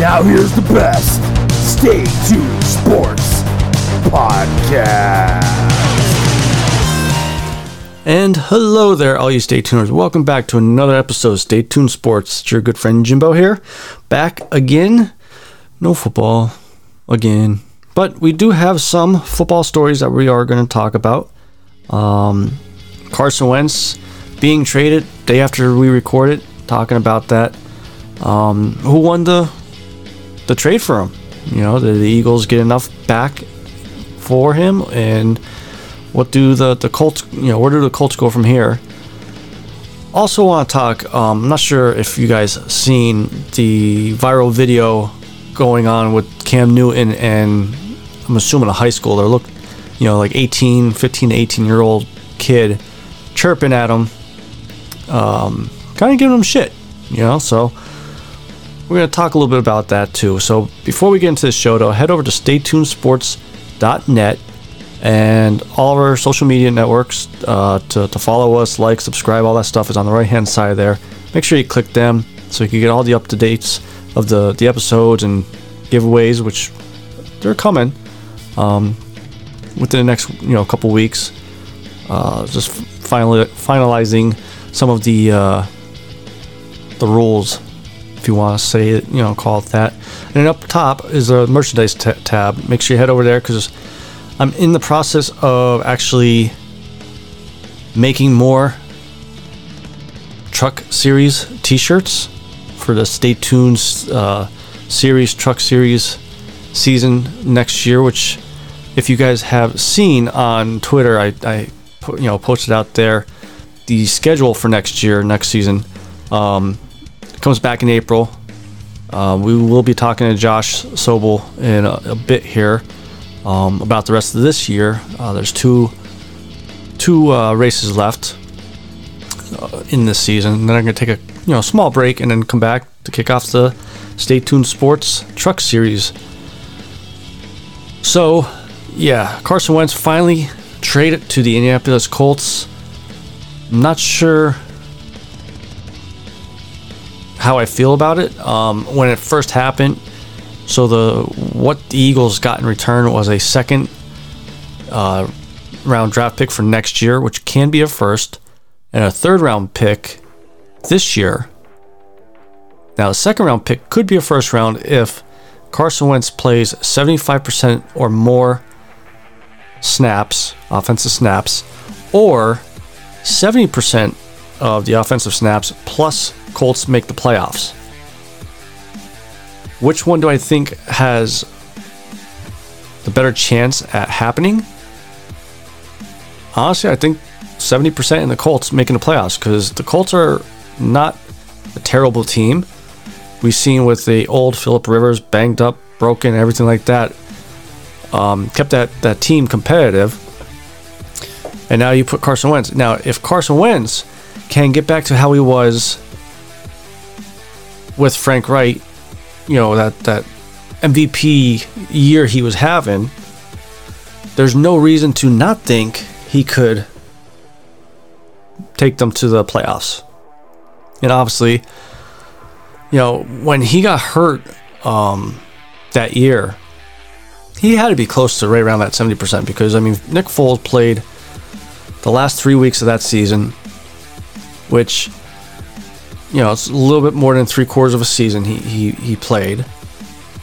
Now here's the best. Stay tuned sports podcast. And hello there, all you Stay Tuners. Welcome back to another episode of Stay Tuned Sports. It's your good friend Jimbo here. Back again. No football again. But we do have some football stories that we are going to talk about. Um, Carson Wentz being traded day after we recorded, it, talking about that. Um, who won the the trade for him? You know, did the Eagles get enough back for him? And what do the the Colts? You know, where do the Colts go from here? Also, want to talk. Um, I'm not sure if you guys seen the viral video going on with Cam Newton and I'm assuming a high schooler. Look, you know, like 18, 15 to 18 year old kid chirping at him, um, kind of giving him shit. You know, so we're going to talk a little bit about that too. So before we get into the show, though, head over to staytunesports.net and all of our social media networks uh, to, to follow us, like, subscribe, all that stuff is on the right hand side there. Make sure you click them so you can get all the up to dates of the, the episodes and giveaways, which they're coming um, within the next you know couple weeks. Uh, just finally finalizing some of the uh, the rules, if you want to say it, you know, call it that. And up top is a merchandise ta tab. Make sure you head over there because I'm in the process of actually making more truck series T-shirts for the Stay Tuned uh, series truck series season next year. Which, if you guys have seen on Twitter, I, I you know posted out there the schedule for next year, next season. Um, comes back in April. Uh, we will be talking to Josh Sobel in a, a bit here um, about the rest of this year. Uh, there's two two uh, races left uh, in this season. Then I'm going to take a you know small break and then come back to kick off the Stay Tuned Sports Truck Series. So, yeah, Carson Wentz finally traded to the Indianapolis Colts. I'm not sure how I feel about it. Um, when it first happened, so the what the Eagles got in return was a second uh, round draft pick for next year, which can be a first, and a third round pick this year. Now, the second round pick could be a first round if Carson Wentz plays 75% or more snaps, offensive snaps, or 70% of the offensive snaps plus Colts make the playoffs. Which one do I think has the better chance at happening? Honestly, I think 70% in the Colts making the playoffs because the Colts are not a terrible team. We've seen with the old Philip Rivers banged up, broken, everything like that. Um, kept that, that team competitive. And now you put Carson Wentz. Now, if Carson Wentz can get back to how he was with Frank Reich, you know, that, that MVP year he was having, there's no reason to not think he could take them to the playoffs. And obviously, you know, when he got hurt um, that year, he had to be close to right around that 70% because, I mean, Nick Foles played the last three weeks of that season, which, you know, it's a little bit more than three quarters of a season he, he, he played.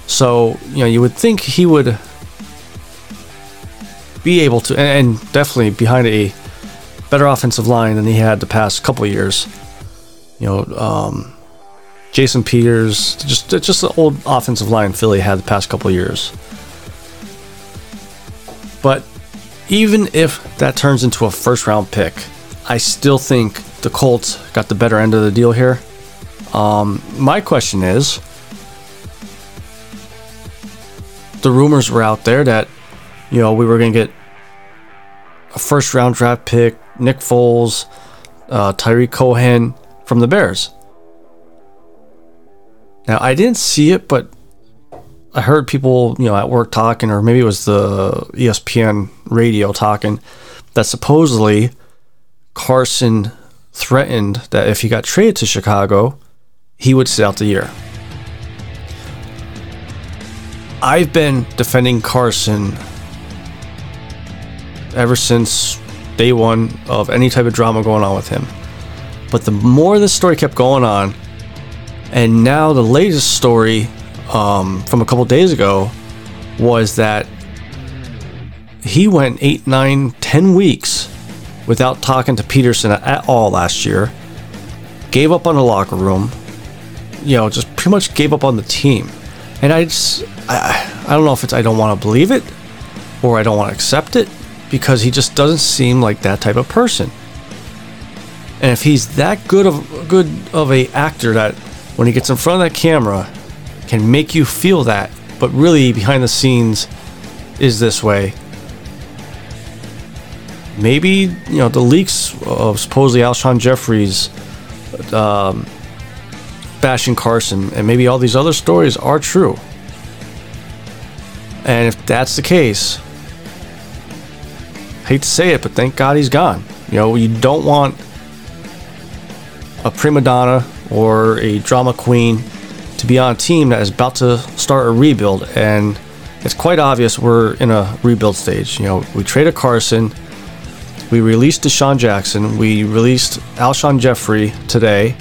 So, you know, you would think he would be able to, and, definitely behind a better offensive line than he had the past couple years. You know, um, Jason Peters, just just the old offensive line Philly had the past couple years. But even if that turns into a first round pick, I still think the Colts got the better end of the deal here. Um, my question is the rumors were out there that, you know, we were going to get a first round draft pick, Nick Foles, uh, Tarik Cohen from the Bears. Now, I didn't see it, but I heard people, you know, at work talking, or maybe it was the ESPN radio talking, that supposedly Carson threatened that if he got traded to Chicago, he would sit out the year. I've been defending Carson ever since day one of any type of drama going on with him. But the more this story kept going on, and now the latest story um, from a couple days ago was that he went eight, nine, ten weeks without talking to Pederson at all last year. Gave up on the locker room. You know, just pretty much gave up on the team. And I just, I, I don't know if it's I don't want to believe it or I don't want to accept it because he just doesn't seem like that type of person. And if he's that good of good of a actor that when he gets in front of that camera can make you feel that, but really behind the scenes is this way. Maybe you know the leaks of supposedly Alshon Jeffries um, bashing Carson, and maybe all these other stories are true. And if that's the case, hate to say it, but thank God he's gone. You know, you don't want a prima donna or a drama queen to be on a team that is about to start a rebuild, and it's quite obvious we're in a rebuild stage. You know, we traded Carson, we released DeSean Jackson, we released Alshon Jeffrey today.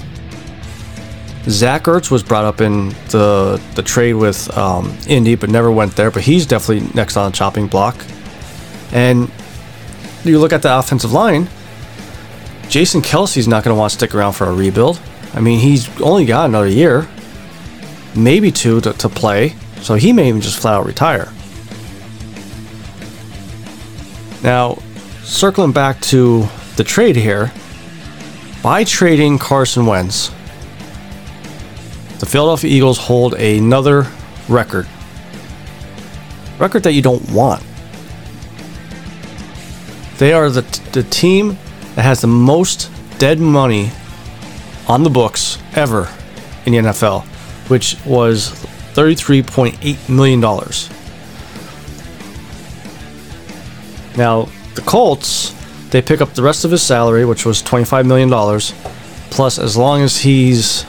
Zach Ertz was brought up in the the trade with um, Indy, but never went there. But he's definitely next on the chopping block. And you look at the offensive line. Jason Kelce's not going to want to stick around for a rebuild. I mean, he's only got another year, maybe two to, to play, so he may even just flat out retire. Now, circling back to the trade here, by trading Carson Wentz, the Philadelphia Eagles hold another record. Record that you don't want. They are the, the team that has the most dead money on the books ever in the NFL, which was $33.8 million. Now, the Colts, they pick up the rest of his salary, which was $25 million, plus as long as he's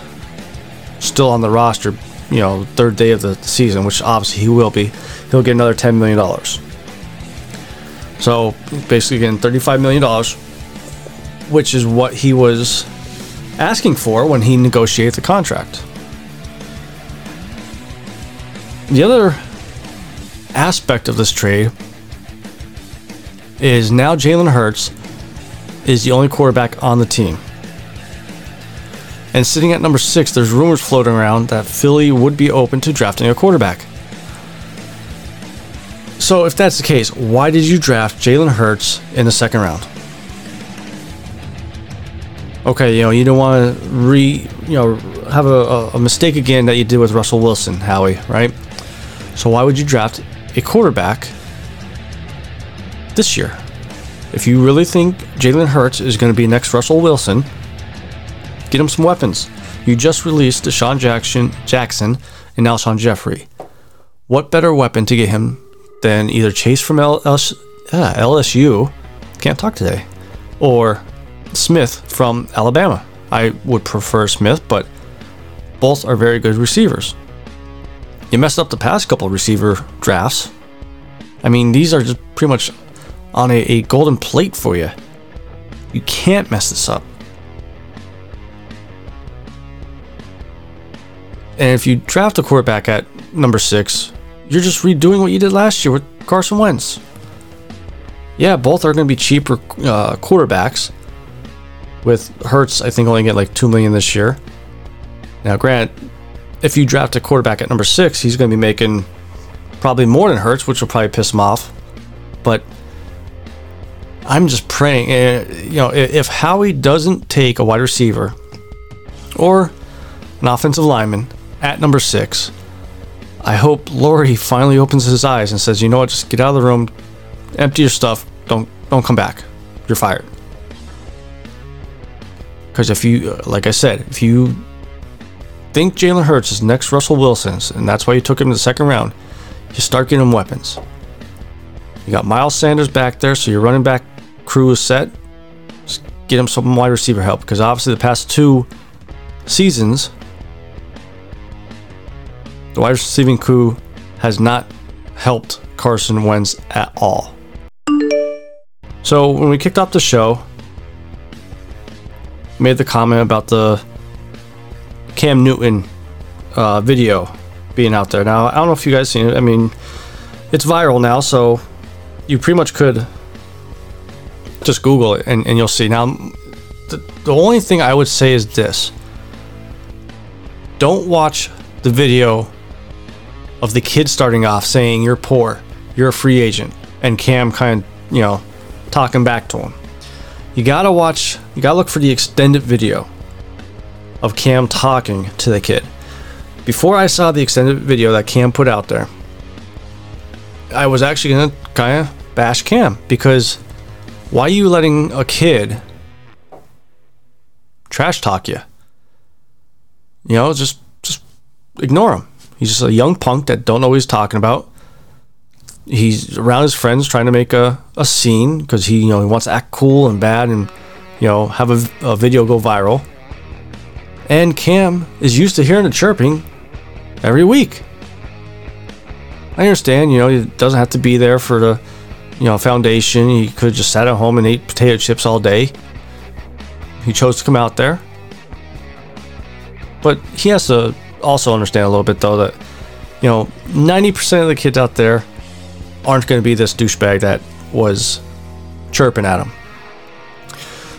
still on the roster, you know, third day of the season, which obviously he will be, he'll get another $10 million. So basically getting $35 million, which is what he was asking for when he negotiated the contract. The other aspect of this trade is now Jalen Hurts is the only quarterback on the team. And sitting at number six, there's rumors floating around that Philly would be open to drafting a quarterback. So, if that's the case, why did you draft Jalen Hurts in the second round? Okay, you know, you don't want to re, you know, have a, a mistake again that you did with Russell Wilson, Howie, right? So, why would you draft a quarterback this year? If you really think Jalen Hurts is going to be next Russell Wilson, get him some weapons. You just released DeSean Jackson, Jackson and Alshon Jeffrey. What better weapon to get him than either Chase from LS, uh, LSU, can't talk today, or Smith from Alabama? I would prefer Smith, but both are very good receivers. You messed up the past couple receiver drafts. I mean, these are just pretty much on a, a golden plate for you. You can't mess this up. And if you draft a quarterback at number six, you're just redoing what you did last year with Carson Wentz. yeah, both are going to be cheaper uh, quarterbacks. With Hurts, I think only get like two million this year. Now, Grant, if you draft a quarterback at number six, he's going to be making probably more than Hurts, which will probably piss him off. But I'm just praying, uh, you know, if, Howie doesn't take a wide receiver or an offensive lineman at number six, I hope Lurie finally opens his eyes and says, "You know what? Just get out of the room, empty your stuff. Don't don't come back. You're fired." Because if you, like I said, if you think Jalen Hurts is next Russell Wilson's, and that's why you took him in the second round, you start getting him weapons. You got Miles Sanders back there, so your running back crew is set. Just get him some wide receiver help because obviously the past two seasons, the wide receiving crew has not helped Carson Wentz at all. So when we kicked off the show, made the comment about the Cam Newton uh, video being out there. Now I don't know if you guys seen it. I mean, it's viral now, so you pretty much could just Google it and, and you'll see. Now, the, the only thing I would say is this don't watch the video of the kid starting off saying, You're poor, you're a free agent, and Cam kind of, you know, talking back to him. You gotta watch, you gotta look for the extended video of Cam talking to the kid. Before I saw the extended video that Cam put out there, I was actually gonna kind of bash Cam because why are you letting a kid trash talk you? You know, just just ignore him. He's just a young punk that don't know what he's talking about. He's around his friends trying to make a, a scene because he you know he wants to act cool and bad and you know have a, a video go viral. And Cam is used to hearing the chirping every week. I understand, you know, he doesn't have to be there for the, you know, foundation. He could have just sat at home and ate potato chips all day. He chose to come out there. But he has to also understand a little bit, though, that, you know, 90% of the kids out there aren't going to be this douchebag that was chirping at him.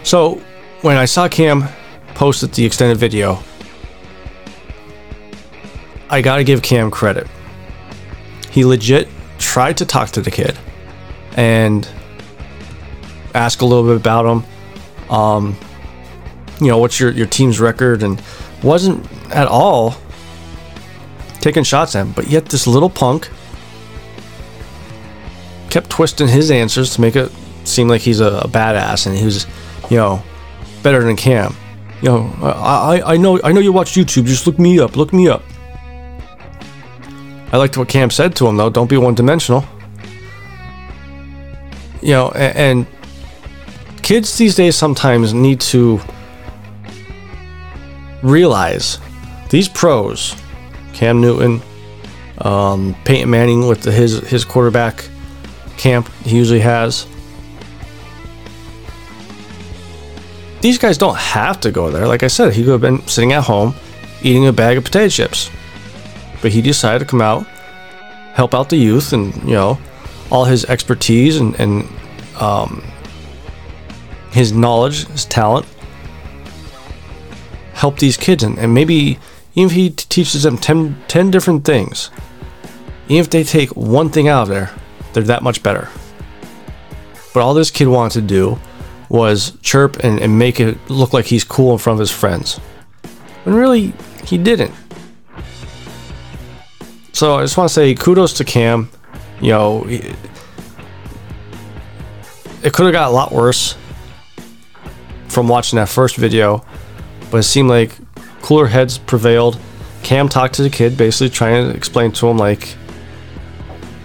So when I saw Cam posted the extended video, I gotta give Cam credit. He legit tried to talk to the kid and ask a little bit about him. Um, you know, what's your, your team's record? And wasn't at all taking shots at him. But yet, this little punk kept twisting his answers to make it seem like he's a, a badass and he was, you know, better than Cam. You know, I, I, I know I know you watch YouTube. Just look me up. Look me up. I liked what Cam said to him though. Don't be one dimensional. You know, and, and kids these days sometimes need to realize these pros, Cam Newton, um, Peyton Manning with the, his his quarterback camp he usually has. These guys don't have to go there. Like I said, he could have been sitting at home eating a bag of potato chips. But he decided to come out, help out the youth, and, you know, all his expertise and, and um, his knowledge, his talent, help these kids. And, and maybe even if he t- teaches them 10, 10 different things, even if they take one thing out of there, they're that much better. But all this kid wanted to do was chirp and, and make it look like he's cool in front of his friends. When really, he didn't. So I just want to say kudos to Cam. You know, it, could have got a lot worse from watching that first video, but it seemed like cooler heads prevailed. Cam talked to the kid, basically trying to explain to him, like,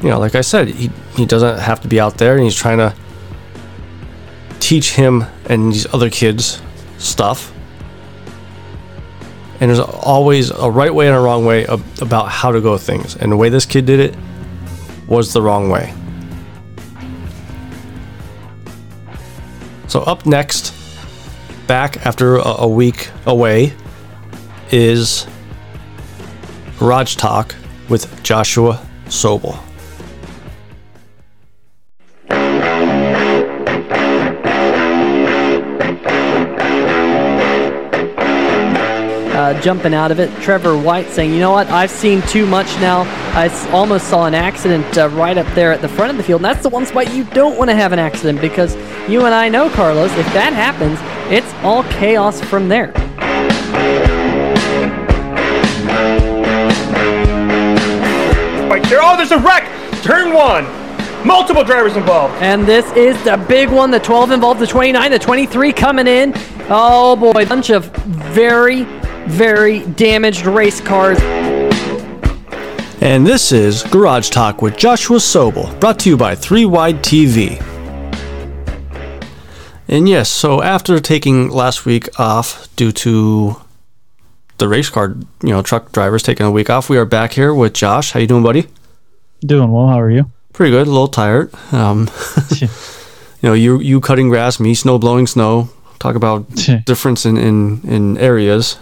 you know, like I said, he, he doesn't have to be out there, and he's trying to teach him and these other kids stuff. And there's always a right way and a wrong way about how to go things. And the way this kid did it was the wrong way. So, up next, back after a, week away, is Garage Talk with Joshua Sobel. Uh, jumping out of it. Trevor White saying, "You know what? I've seen too much now. I almost saw an accident uh, right up there at the front of the field. And that's the one spot you don't want to have an accident because you and I know, Carlos, if that happens, it's all chaos from there." Right there. Oh, there's a wreck. Turn one. Multiple drivers involved. And this is the big one. The 12 involved, the 29, the 23 coming in. Oh boy, bunch of very, very damaged race cars. And this is Garage Talk with Joshua Sobel, brought to you by 3 Wide TV. And yes, so after taking last week off due to the race car, you know, truck drivers taking a week off, we are back here with Josh. How you doing, buddy? Doing well. How are you? Pretty good. A little tired. Um, you know, you you cutting grass, me snow blowing snow. Talk about difference in in, in areas.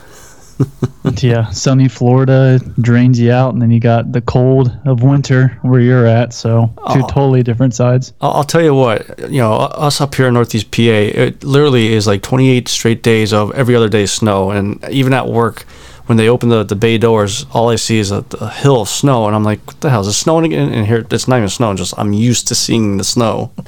yeah, sunny Florida drains you out, and then you got the cold of winter where you're at. So two Oh. totally different sides. I'll, I'll tell you what, you know, us up here in Northeast PA, it literally is like 28 straight days of every other day snow. And even at work, when they open the, the bay doors, all I see is a, a hill of snow. And I'm like, what the hell? Is it snowing again? And here, it's not even snowing, just I'm used to seeing the snow.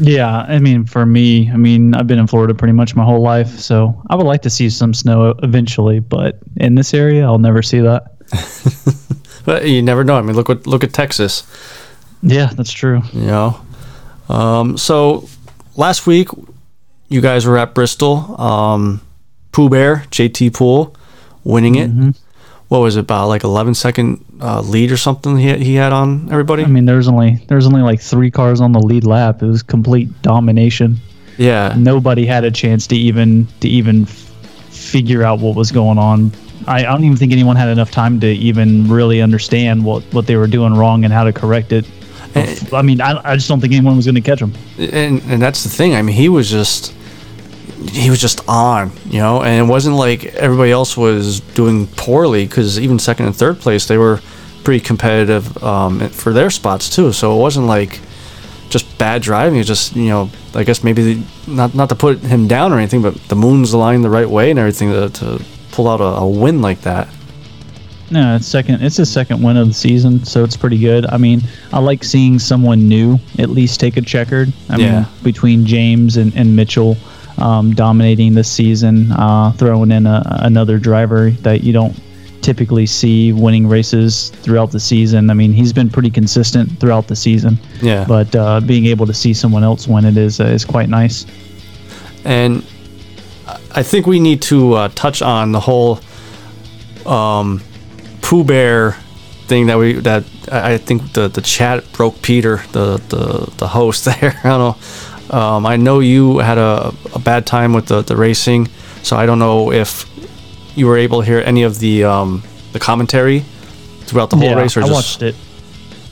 Yeah, I mean, for me, I mean, I've been in Florida pretty much my whole life, so I would like to see some snow eventually. But in this area, I'll never see that. But you never know. I mean, look what look at Texas. Yeah, that's true. You know. Um, so last week, you guys were at Bristol. Um, Pooh Bear, JT Pool, winning it. What was it about like 11 second uh, lead or something he he had on everybody? I mean, there's only there's only like three cars on the lead lap. It was complete domination. yeah, nobody had a chance to even to even figure out what was going on. I, I don't even think anyone had enough time to even really understand what, what they were doing wrong and how to correct it. I mean, I, I just don't think anyone was going to catch him. and and that's the thing. I mean, he was just he was just on, you know, and it wasn't like everybody else was doing poorly because even second and third place they were pretty competitive um, for their spots too. So it wasn't like just bad driving. It just you know, I guess maybe the, not not to put him down or anything, but the moon's aligned the right way and everything to, to pull out a, a win like that. No, it's second. It's his second win of the season, so it's pretty good. I mean, I like seeing someone new at least take a checkered. I Yeah. mean, between James and, and Mitchell um, dominating this season, uh, throwing in a, another driver that you don't typically see winning races throughout the season. I mean, he's been pretty consistent throughout the season. Yeah. But uh, being able to see someone else win it is uh, is quite nice. and I think we need to uh, touch on the whole um, Pooh Bear thing that we that I I think the the chat broke Peter the the, the host there. I don't know. Um, I know you had a, a bad time with the, the racing, so I don't know if you were able to hear any of the um, the commentary throughout the whole race, or I just watched it.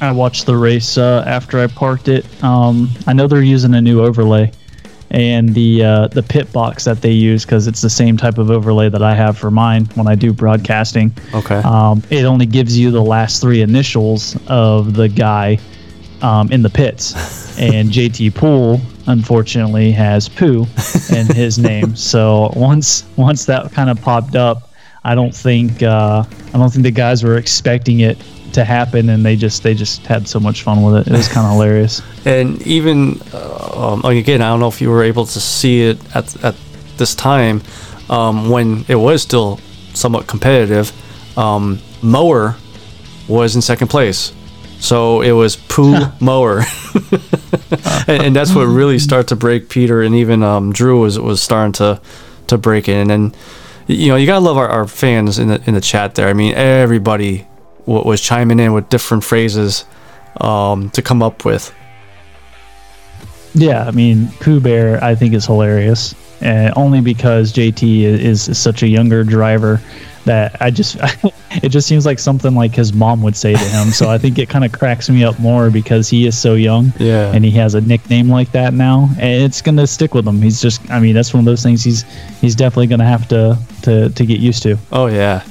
I watched the race uh, after I parked it. Um, I know they're using a new overlay, and the uh, the pit box that they use because it's the same type of overlay that I have for mine when I do broadcasting. okay. Um, it only gives you the last three initials of the guy um, in the pits, and JT Pool unfortunately has poo in his name. So once once that kind of popped up, I don't think uh, I don't think the guys were expecting it to happen, and they just they just had so much fun with it. It was kind of hilarious. and even uh, um, again, I don't know if you were able to see it at at this time um, when it was still somewhat competitive. Um, Mower was in second place, so it was poo Mower, and, and that's what really started to break Peter and even um, Drew was was starting to to break in, and then you know you gotta love our, our fans in the in the chat there. I mean, everybody w- was chiming in with different phrases um, to come up with. Yeah, I mean, Pooh Bear, I think is hilarious, and only because JT is, is such a younger driver that I just it just seems like something like his mom would say to him. so I think it kind of cracks me up more because he is so young, Yeah. and he has a nickname like that now, and it's gonna stick with him. He's just, I mean, that's one of those things he's he's definitely gonna have to to to get used to. Oh yeah,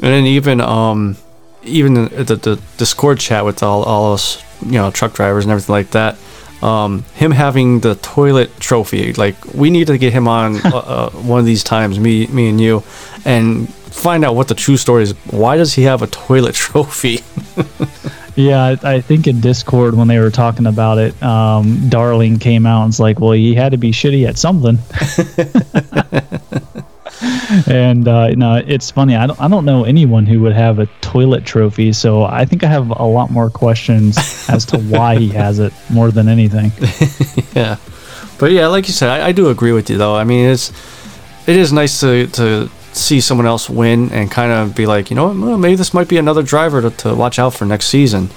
and then even um, even the, the, the Discord chat with all all us you know truck drivers and everything like that. Um, him having the toilet trophy. Like we need to get him on uh, uh, one of these times, me, me and you, and find out what the true story is. Why does he have a toilet trophy? Yeah, I, I think in Discord when they were talking about it, um, Darling came out and was like, "Well, he had to be shitty at something." and uh, no, it's funny. I don't, I don't know anyone who would have a toilet trophy, so I think I have a lot more questions as to why he has it more than anything. yeah, but yeah, like you said, I, I do agree with you though. I mean, it's it is nice to to see someone else win and kind of be like, you know what, well, maybe this might be another driver to, to watch out for next season.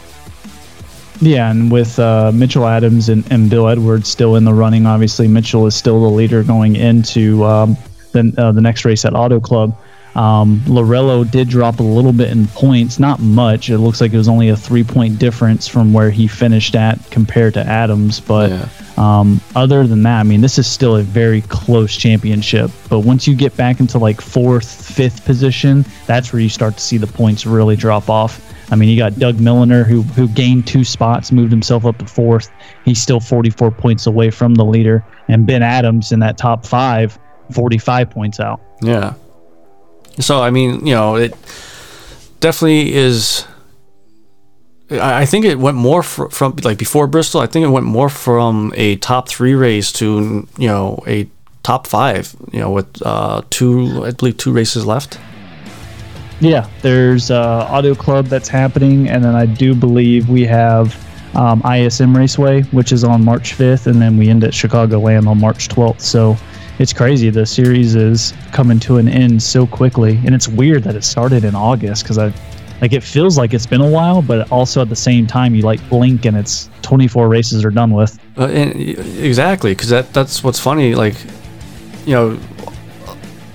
Yeah, and with uh, Mitchell Adams and, and Bill Edwards still in the running, obviously Mitchell is still the leader going into um, the, uh, the next race at Auto Club. Um, Lorello did drop a little bit in points, not much. It looks like it was only a three point difference from where he finished at compared to Adams. But Yeah. um, other than that, I mean, this is still a very close championship. But once you get back into like fourth, fifth position, that's where you start to see the points really drop off. I mean, you got Doug Milliner who who gained two spots, moved himself up to fourth. He's still 44 points away from the leader, and Ben Adams in that top five, 45 points out. Yeah. So I mean, you know, it definitely is. I think it went more fr- from like before Bristol. I think it went more from a top three race to you know a top five. You know, with uh, two, I believe, two races left. Yeah, there's uh, Auto Club that's happening, and then I do believe we have um, ISM Raceway, which is on March 5th, and then we end at Chicagoland on March 12th. So it's crazy. The series is coming to an end so quickly, and it's weird that it started in August because I like it feels like it's been a while, but also at the same time you like blink and it's 24 races are done with. Uh, exactly, because that that's what's funny. Like, you know,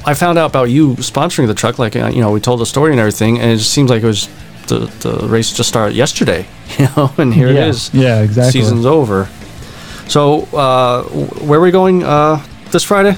I found out about you sponsoring the truck. Like, uh, you know, we told the story and everything, and it just seems like it was the the race just started yesterday. You know, and here yeah. it is. Yeah, exactly. Season's over. So, uh, where are we going uh, this Friday?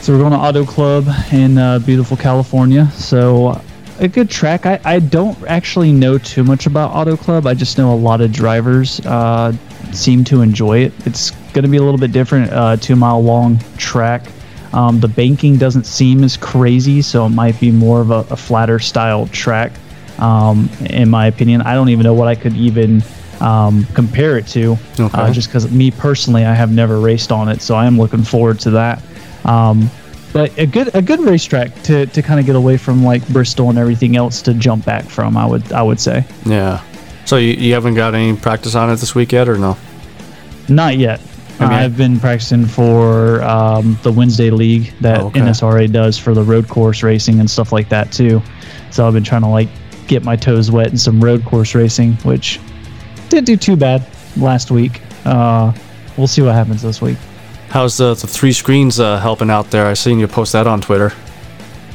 So we're going to Auto Club in uh, beautiful California. So a good track. I, I don't actually know too much about Auto Club. I just know a lot of drivers uh, seem to enjoy it. It's going to be a little bit different. Uh, two mile long track. Um, the banking doesn't seem as crazy, so it might be more of a, a flatter style track. Um, in my opinion, I don't even know what I could even um, compare it to. Okay. Uh, just because me personally, I have never raced on it, so I am looking forward to that. Um, but a good a good racetrack to, to kind of get away from like Bristol and everything else to jump back from. I would I would say Yeah. So you, you haven't got any practice on it this week yet, or no? not yet. I mean, I- I've been practicing for um, the Wednesday League that Oh, okay. NSRA does for the road course racing and stuff like that too. So I've been trying to like get my toes wet in some road course racing, which didn't do too bad last week. Uh, we'll see what happens this week. How's the, the three screens uh, helping out there? I seen you post that on Twitter.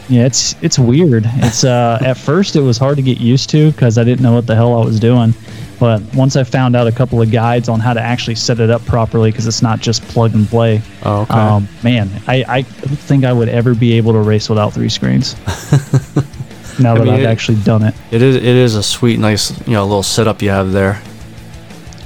Yeah, it's it's weird. It's uh at first it was hard to get used to because I didn't know what the hell I was doing. But once I found out a couple of guides on how to actually set it up properly, because it's not just plug and play. Oh, okay. Um, man, I, I don't think I would ever be able to race without three screens. now that mean, I've it- actually done it. It is it is a sweet, nice, you know, little setup you have there.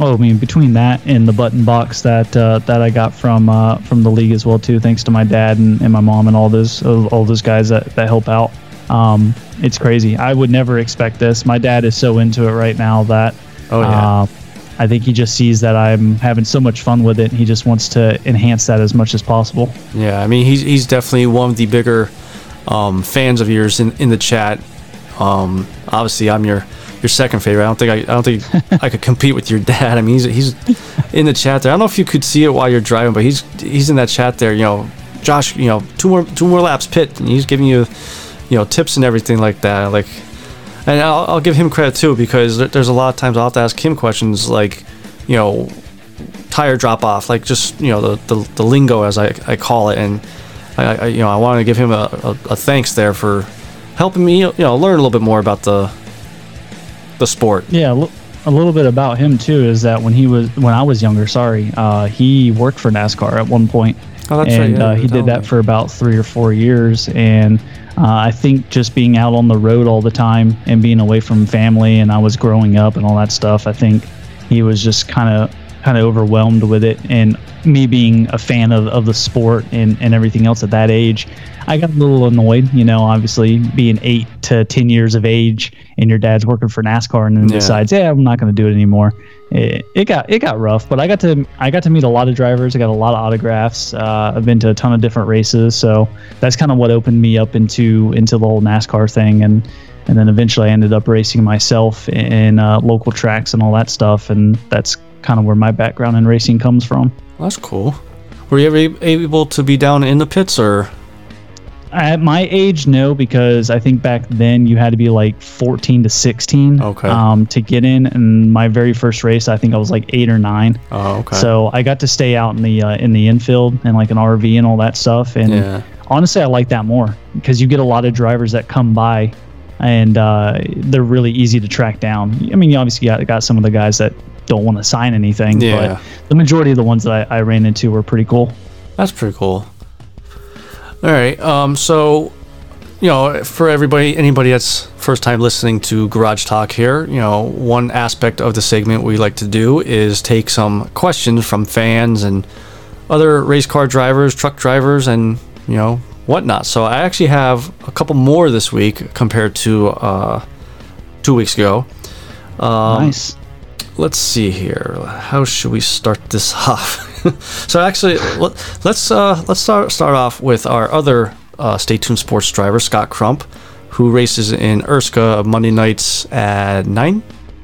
Oh, I mean, between that and the button box that uh, that I got from uh, from the league as well too, thanks to my dad and, and my mom and all those all those guys that, that help out. Um, it's crazy. I would never expect this. My dad is so into it right now that Oh, yeah. uh, I think he just sees that I'm having so much fun with it. He just wants to enhance that as much as possible. Yeah, I mean he's he's definitely one of the bigger um, fans of yours in, in the chat. Um, obviously, I'm your your second favorite. I don't think I, I don't think I could compete with your dad. I mean, he's he's in the chat there. I don't know if you could see it while you're driving, but he's he's in that chat there. You know, Josh. You know, two more two more laps pit, and he's giving you you know tips and everything like that. Like, and I'll, I'll give him credit too because there's a lot of times I'll have to ask him questions like, you know, tire drop off, like just you know the, the, the lingo as I, I call it, and I, I you know I want to give him a, a, a thanks there for helping me you know learn a little bit more about the the sport. Yeah, a little bit about him too is that when he was when I was younger, sorry, uh, he worked for NASCAR at one point, Oh, that's right, and yeah, uh, he did that me. for about three or four years. And uh, I think just being out on the road all the time and being away from family, and I was growing up and all that stuff. I think he was just kind of kind of overwhelmed with it. And me being a fan of, of the sport and, and everything else at that age, I got a little annoyed, you know, obviously being eight to 10 years of age and your dad's working for NASCAR and then Yeah. decides, yeah, I'm not going to do it anymore. It, it got it got rough, but I got to I got to meet a lot of drivers. I got a lot of autographs. Uh, I've been to a ton of different races, so that's kind of what opened me up into into the whole NASCAR thing, and and then eventually I ended up racing myself in uh, local tracks and all that stuff, and that's kind of where my background in racing comes from. That's cool. Were you ever able to be down in the pits or? At my age, no, because I think back then you had to be like 14 to 16 Okay. um, to get in. And my very first race, I think I was like eight or nine. Oh, okay. So I got to stay out in the uh, in the infield and like an RV and all that stuff. And Yeah. honestly, I like that more because you get a lot of drivers that come by, and uh, they're really easy to track down. I mean, you obviously got got some of the guys that don't want to sign anything, Yeah. but the majority of the ones that I, I ran into were pretty cool. That's pretty cool. All right. Um. So, you know, for everybody, anybody that's first time listening to Garage Talk here, you know, one aspect of the segment we like to do is take some questions from fans and other race car drivers, truck drivers, and you know whatnot. So I actually have a couple more this week compared to uh, two weeks ago. Um, nice. Let's see here. How should we start this off? so actually, let, let's uh, let's start start off with our other uh, Stay Tuned Sports driver, Scott Crump, who races in Erska Monday nights at nine.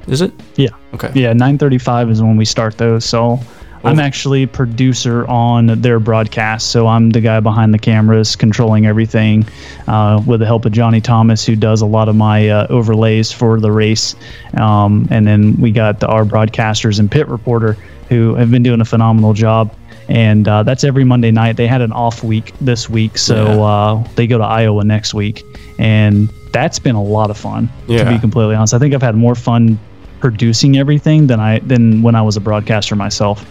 Is it? Yeah. Okay. Yeah, 9:35 is when we start those. So I'm actually producer on their broadcast. So I'm the guy behind the cameras, controlling everything, uh, with the help of Johnny Thomas, who does a lot of my uh, overlays for the race. Um, and then we got the, our broadcasters and pit reporter, who have been doing a phenomenal job. And uh, that's every Monday night. They had an off week this week, so Yeah. uh, they go to Iowa next week, and that's been a lot of fun. yeah. To be completely honest, I think I've had more fun producing everything than I than when I was a broadcaster myself.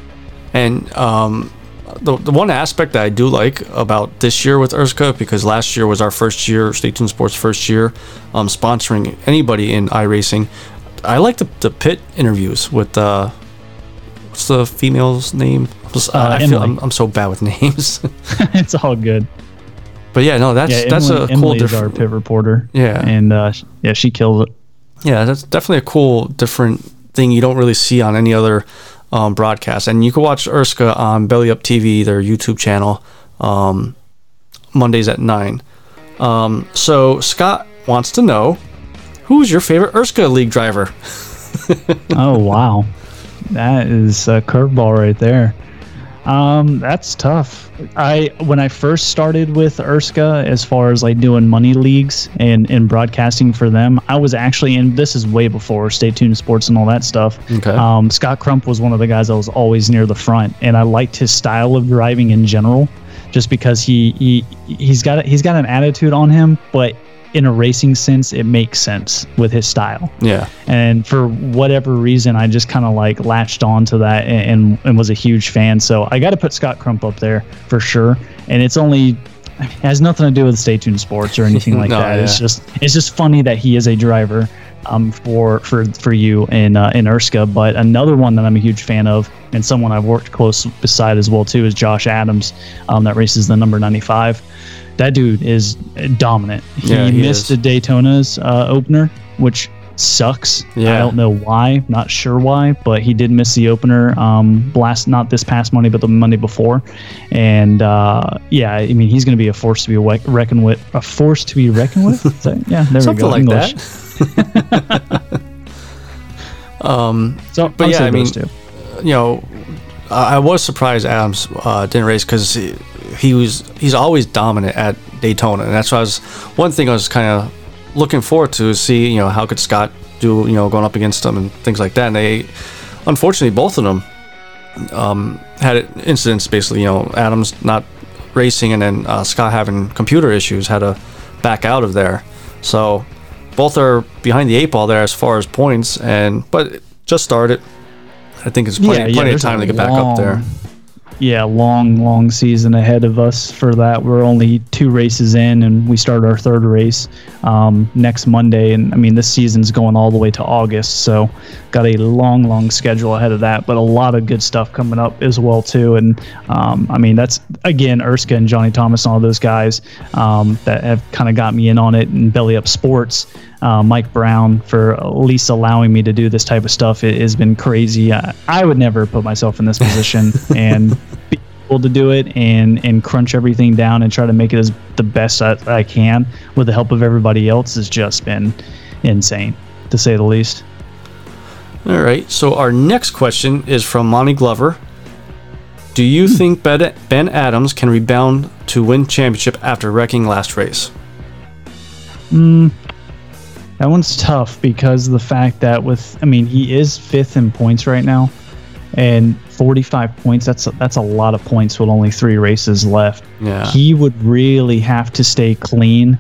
And um, the, the one aspect that I do like about this year with Erska, because last year was our first year, Stay Tuned Sports first year, um, sponsoring anybody in iRacing. I like the, the pit interviews with uh, what's the female's name? I'm, Uh, I feel I'm, I'm so bad with names. it's all good. but yeah, no, that's Yeah, that's Emily, a cool Emily is our different. pit reporter. Yeah. and uh, yeah, she killed it. Yeah, that's definitely a cool, different thing you don't really see on any other um, broadcast. And you can watch Erska on Belly Up TV, their YouTube channel, um, Mondays at 9. Um, so, Scott wants to know who's your favorite Erska League driver? oh wow, that is a curveball right there. Um, that's tough. I when I first started with Erska, as far as like doing money leagues and and broadcasting for them, I was actually in. this is way before Stay Tuned Sports and all that stuff. Okay. Um, Scott Crump was one of the guys that was always near the front, and I liked his style of driving in general, just because he he he's got he's got an attitude on him, but in a racing sense, it makes sense with his style. Yeah. and for whatever reason i just kind of like latched on to that and, and, and was a huge fan. So i got to put scott crump up there for sure. And it's only it has nothing to do with stay tuned sports or anything like No, that. It's just it's just funny that he is a driver um, for for for you in uh, in Erska, but another one that I'm a huge fan of, and someone I've worked close beside as well too, is Josh Adams, um, that races the number 95. That dude is dominant. He, Yeah, he missed is. the Daytona's uh, opener, which sucks. Yeah. I don't know why, not sure why, but he did miss the opener um, last, not this past Monday, but the Monday before. And uh, yeah, I mean, he's going to be a force to be we- reckoned with. A force to be reckoned with? That- yeah, there Something we go. like English. that. um, So, But I'll yeah, I mean, two. you know, I I was surprised Adams uh, didn't race because he, was he's always dominant at Daytona, and that's why I was one thing I was kind of looking forward to is see you know how could Scott do you know going up against them and things like that. And they unfortunately both of them um, had incidents basically you know Adams not racing and then uh, Scott having computer issues had to back out of there. So both are behind the eight ball there as far as points, and but just started. I think it's plenty, Yeah, yeah, of time to get back up there. Yeah, long, long season ahead of us for that. We're only two races in, and we start our third race um, next Monday. And I mean, this season's going all the way to August, so got a long, long schedule ahead of that. But a lot of good stuff coming up as well too. And um, I mean, that's again Erska and Johnny Thomas and all those guys um, that have kind of got me in on it and belly up sports. Uh, Mike Brown for at least allowing me to do this type of stuff. It has been crazy. I, I would never put myself in this position and be able to do it and and crunch everything down and try to make it as the best that I can with the help of everybody else has just been insane to say the least. All right. So our next question is from Monty Glover. Do you think Ben Ben Adams can rebound to win championship after wrecking last race? That one's tough because of the fact that with I mean he is fifth in points right now, and 45 points that's a, that's a lot of points with only three races left. Yeah. He would really have to stay clean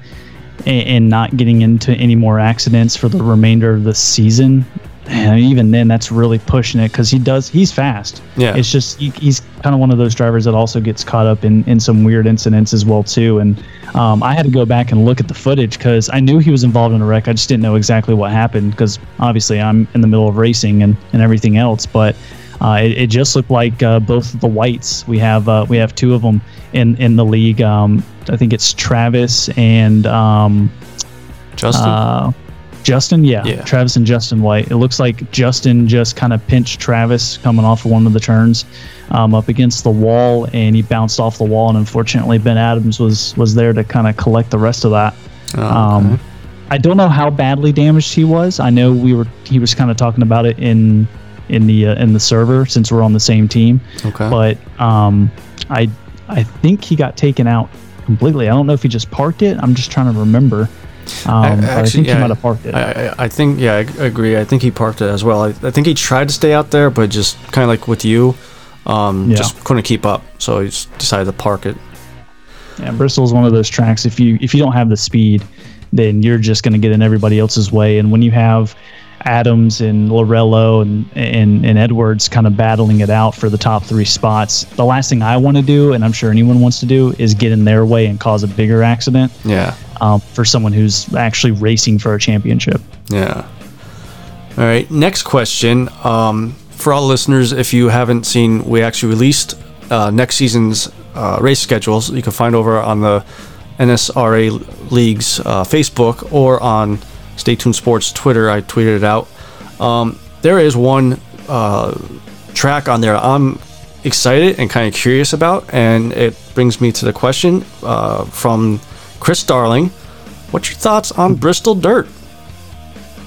and, and not getting into any more accidents for the remainder of the season. And even then, that's really pushing it because he does. He's fast. Yeah. It's just he, he's kind of one of those drivers that also gets caught up in in some weird incidents as well too. And um, I had to go back and look at the footage because I knew he was involved in a wreck. I just didn't know exactly what happened because obviously I'm in the middle of racing and and everything else. But uh, it, it just looked like uh, both of the whites. We have uh, we have two of them in in the league. Um, I think it's Travis and um, Justin? Justin, yeah. Yeah. Travis and Justin White. It looks like Justin just kind of pinched Travis coming off of one of the turns um, up against the wall, and he bounced off the wall. And unfortunately, Ben Adams was was there to kind of collect the rest of that. Oh, Um, I don't know how badly damaged he was. I know we were he was kind of talking about it in in the uh, in the server since we're on the same team. Okay. But um, I I think he got taken out completely. I don't know if he just parked it. I'm just trying to remember. Um, but I think he might have parked it. I, I, I think, yeah, I agree. I think he parked it as well. I, I think he tried to stay out there, but just kind of like with you, um, Yeah. just couldn't keep up. So he just decided to park it. Yeah, Bristol's one of those tracks. If you if you don't have the speed, then you're just going to get in everybody else's way. And when you have Adams and Lorello and and, and Edwards kind of battling it out for the top three spots, the last thing I want to do, and I'm sure anyone wants to do, is get in their way and cause a bigger accident Yeah. Um, for someone who's actually racing for a championship. Yeah. All right. Next question. Um, for all listeners, if you haven't seen, we actually released uh, next season's uh, race schedules. You can find over on the NSRA League's uh, Facebook or on Stay Tuned Sports Twitter. I tweeted it out. Um, there is one uh, track on there I'm excited and kind of curious about, and it brings me to the question uh, from Chris Darling. What's your thoughts on Bristol Dirt?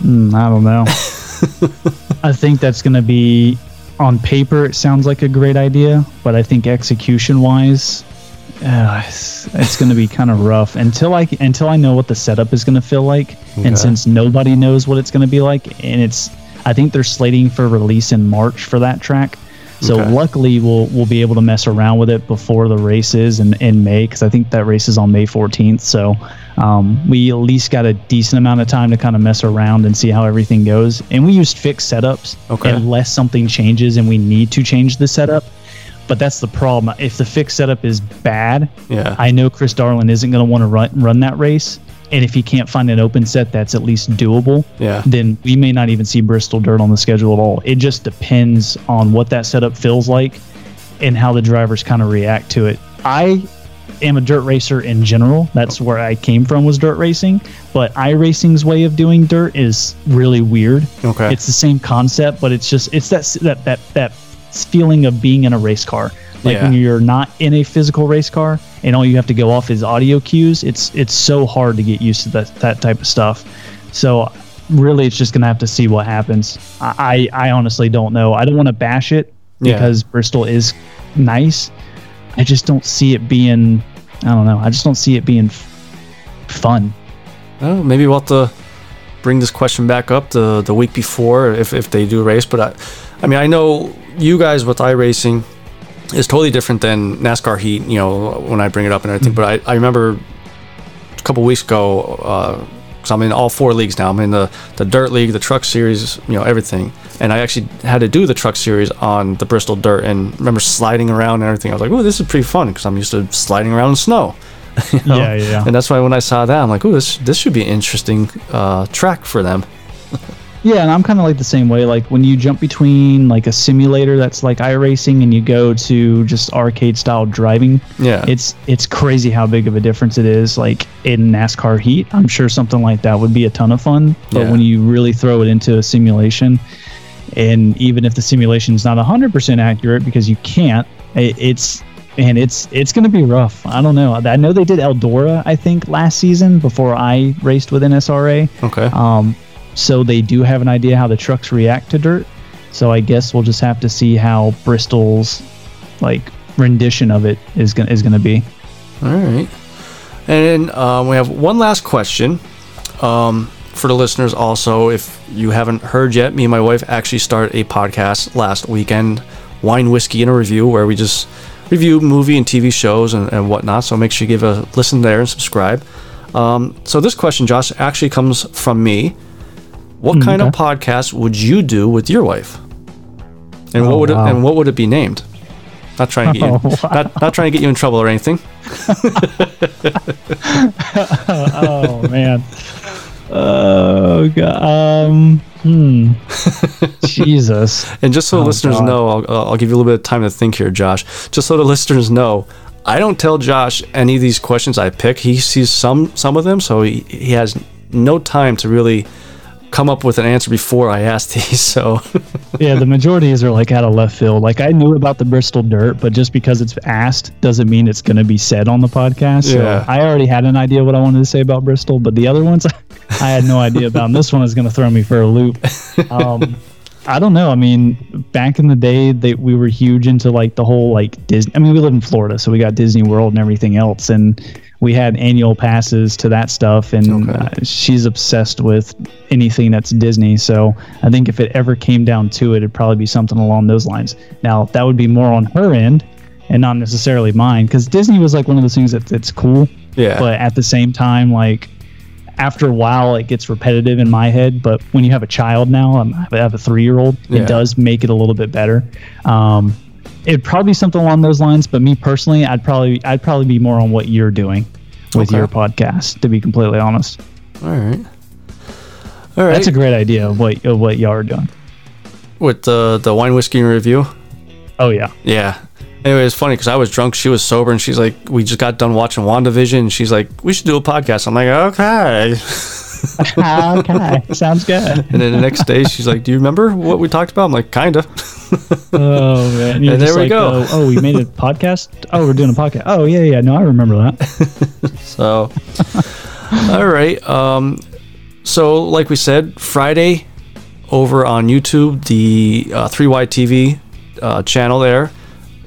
Mm, I don't know. I think that's going to be on paper. It sounds like a great idea, but I think execution wise, uh, it's, it's going to be kind of rough until I until I know what the setup is going to feel like. Okay. And since nobody knows what it's going to be like, and it's I think they're slating for release in March for that track. So Okay. luckily we'll we'll be able to mess around with it before the races in, in May because I think that race is on May 14th. So um, we at least got a decent amount of time to kind of mess around and see how everything goes. And we used fixed setups Okay. unless something changes and we need to change the setup. But that's the problem. If the fixed setup is bad, Yeah. I know Chris Darling isn't going to want to run run that race. And if he can't find an open set that's at least doable, Yeah. then we may not even see Bristol Dirt on the schedule at all. It just depends on what that setup feels like and how the drivers kind of react to it. I am a dirt racer in general. That's where I came from was dirt racing, but iRacing's way of doing dirt is really weird. Okay. It's the same concept, but it's just it's that that that that feeling of being in a race car. Like Yeah. when you're not in a physical race car and all you have to go off is audio cues, it's it's so hard to get used to that that type of stuff. So really it's just gonna have to see what happens. I I, honestly don't know. I don't want to bash it Yeah. because Bristol is nice. I just don't see it being I don't know. I just don't see it being f- fun. Oh, maybe we'll have to bring this question back up the the week before if, if they do race. But I, I mean, I know you guys with iRacing is totally different than NASCAR Heat. You know, when I bring it up and everything. But I, I remember a couple weeks ago, because I'm in all four leagues now. I'm in the the Dirt League, the Truck Series, you know, everything. and I actually had to do the truck series on the Bristol dirt, and remember sliding around and everything. I was like, "Oh, this is pretty fun," because I'm used to sliding around in snow. you know? Yeah, yeah, yeah. And that's why when I saw that, I'm like, "Oh, this this should be an interesting uh, track for them." Yeah, and I'm kind of like the same way. Like when you jump between like a simulator that's like iRacing and you go to just arcade style driving, Yeah. it's it's crazy how big of a difference it is. Like in NASCAR heat, I'm sure something like that would be a ton of fun. But Yeah. when you really throw it into a simulation, and even if the simulation is not 100% accurate because you can't, it, it's and it's it's going to be rough. I don't know. I know they did Eldora, I think, last season before I raced with NSRA. Okay. Um, so they do have an idea how the trucks react to dirt. So I guess we'll just have to see how Bristol's like rendition of it is gonna is gonna be. All right. And um, we have one last question um, for the listeners. Also, if you haven't heard yet, me and my wife actually started a podcast last weekend, Wine, Whiskey, and a Review, where we just review movie and TV shows and, and whatnot. So make sure you give a listen there and subscribe. Um, so this question, Josh, actually comes from me. What kind of podcast would you do with your wife? And what Oh, would it, and what would it be named? Not trying to get you, Oh, wow. not, not trying to get you in trouble or anything. Oh man. Oh god. Um. Hmm. Jesus. And just so Oh, listeners God. know, I'll, I'll give you a little bit of time to think here, Josh. Just so the listeners know, I don't tell Josh any of these questions I pick. He sees some some of them, so he, he has no time to really come up with an answer before I asked these. So Yeah, the majorities are like out of left field. Like I knew about the Bristol Dirt, but just because it's asked doesn't mean it's going to be said on the podcast. Yeah. So I already had an idea what I wanted to say about Bristol, but the other ones I had no idea about. And this one is going to throw me for a loop. Um, I don't know. I mean, back in the day, they, we were huge into like the whole like Disney. I mean, we live in Florida, so we got Disney World and everything else, and we had annual passes to that stuff. And Okay. uh, she's obsessed with anything that's Disney. So I think if it ever came down to it, it'd probably be something along those lines. Now that would be more on her end and not necessarily mine, because Disney was like one of those things that that's cool. Yeah. But at the same time, like after a while, it gets repetitive in my head. But when you have a child now, I'm, have a three year old, Yeah. it does make it a little bit better. Um, it'd probably be something along those lines. But me personally, I'd probably I'd probably be more on what you're doing with Okay. your podcast. To be completely honest, all right, all right. that's a great idea of what of what y'all are doing. With the the wine, whiskey, review. Oh yeah, Yeah. Anyway, it's funny because I was drunk. She was sober, and she's like, "We just got done watching WandaVision." And she's like, "We should do a podcast." I'm like, "Okay." okay, sounds good. And then the next day, she's like, "Do you remember what we talked about?" I'm like, "Kinda." Oh man, And there we like, go. Oh, oh, we made a podcast. Oh, we're doing a podcast. Oh yeah, yeah. No, I remember that. So, all right. Um, so like we said, Friday over on YouTube, the uh, 3Y TV uh, channel there,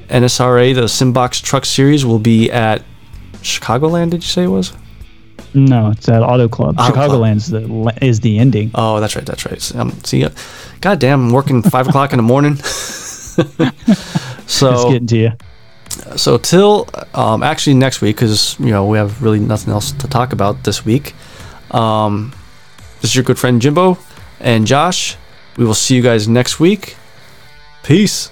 NSRA, the Simbox Truck Series will be at Chicagoland. Did you say it was? No, it's at Auto Club. Auto Club. The is the ending. Oh, that's right. That's right. Um, see, uh, goddamn, I'm working five o'clock in the morning. so It's getting to you. so till um, actually next week, because you know we have really nothing else to talk about this week. Um, this is your good friend Jimbo and Josh. We will see you guys next week. Peace.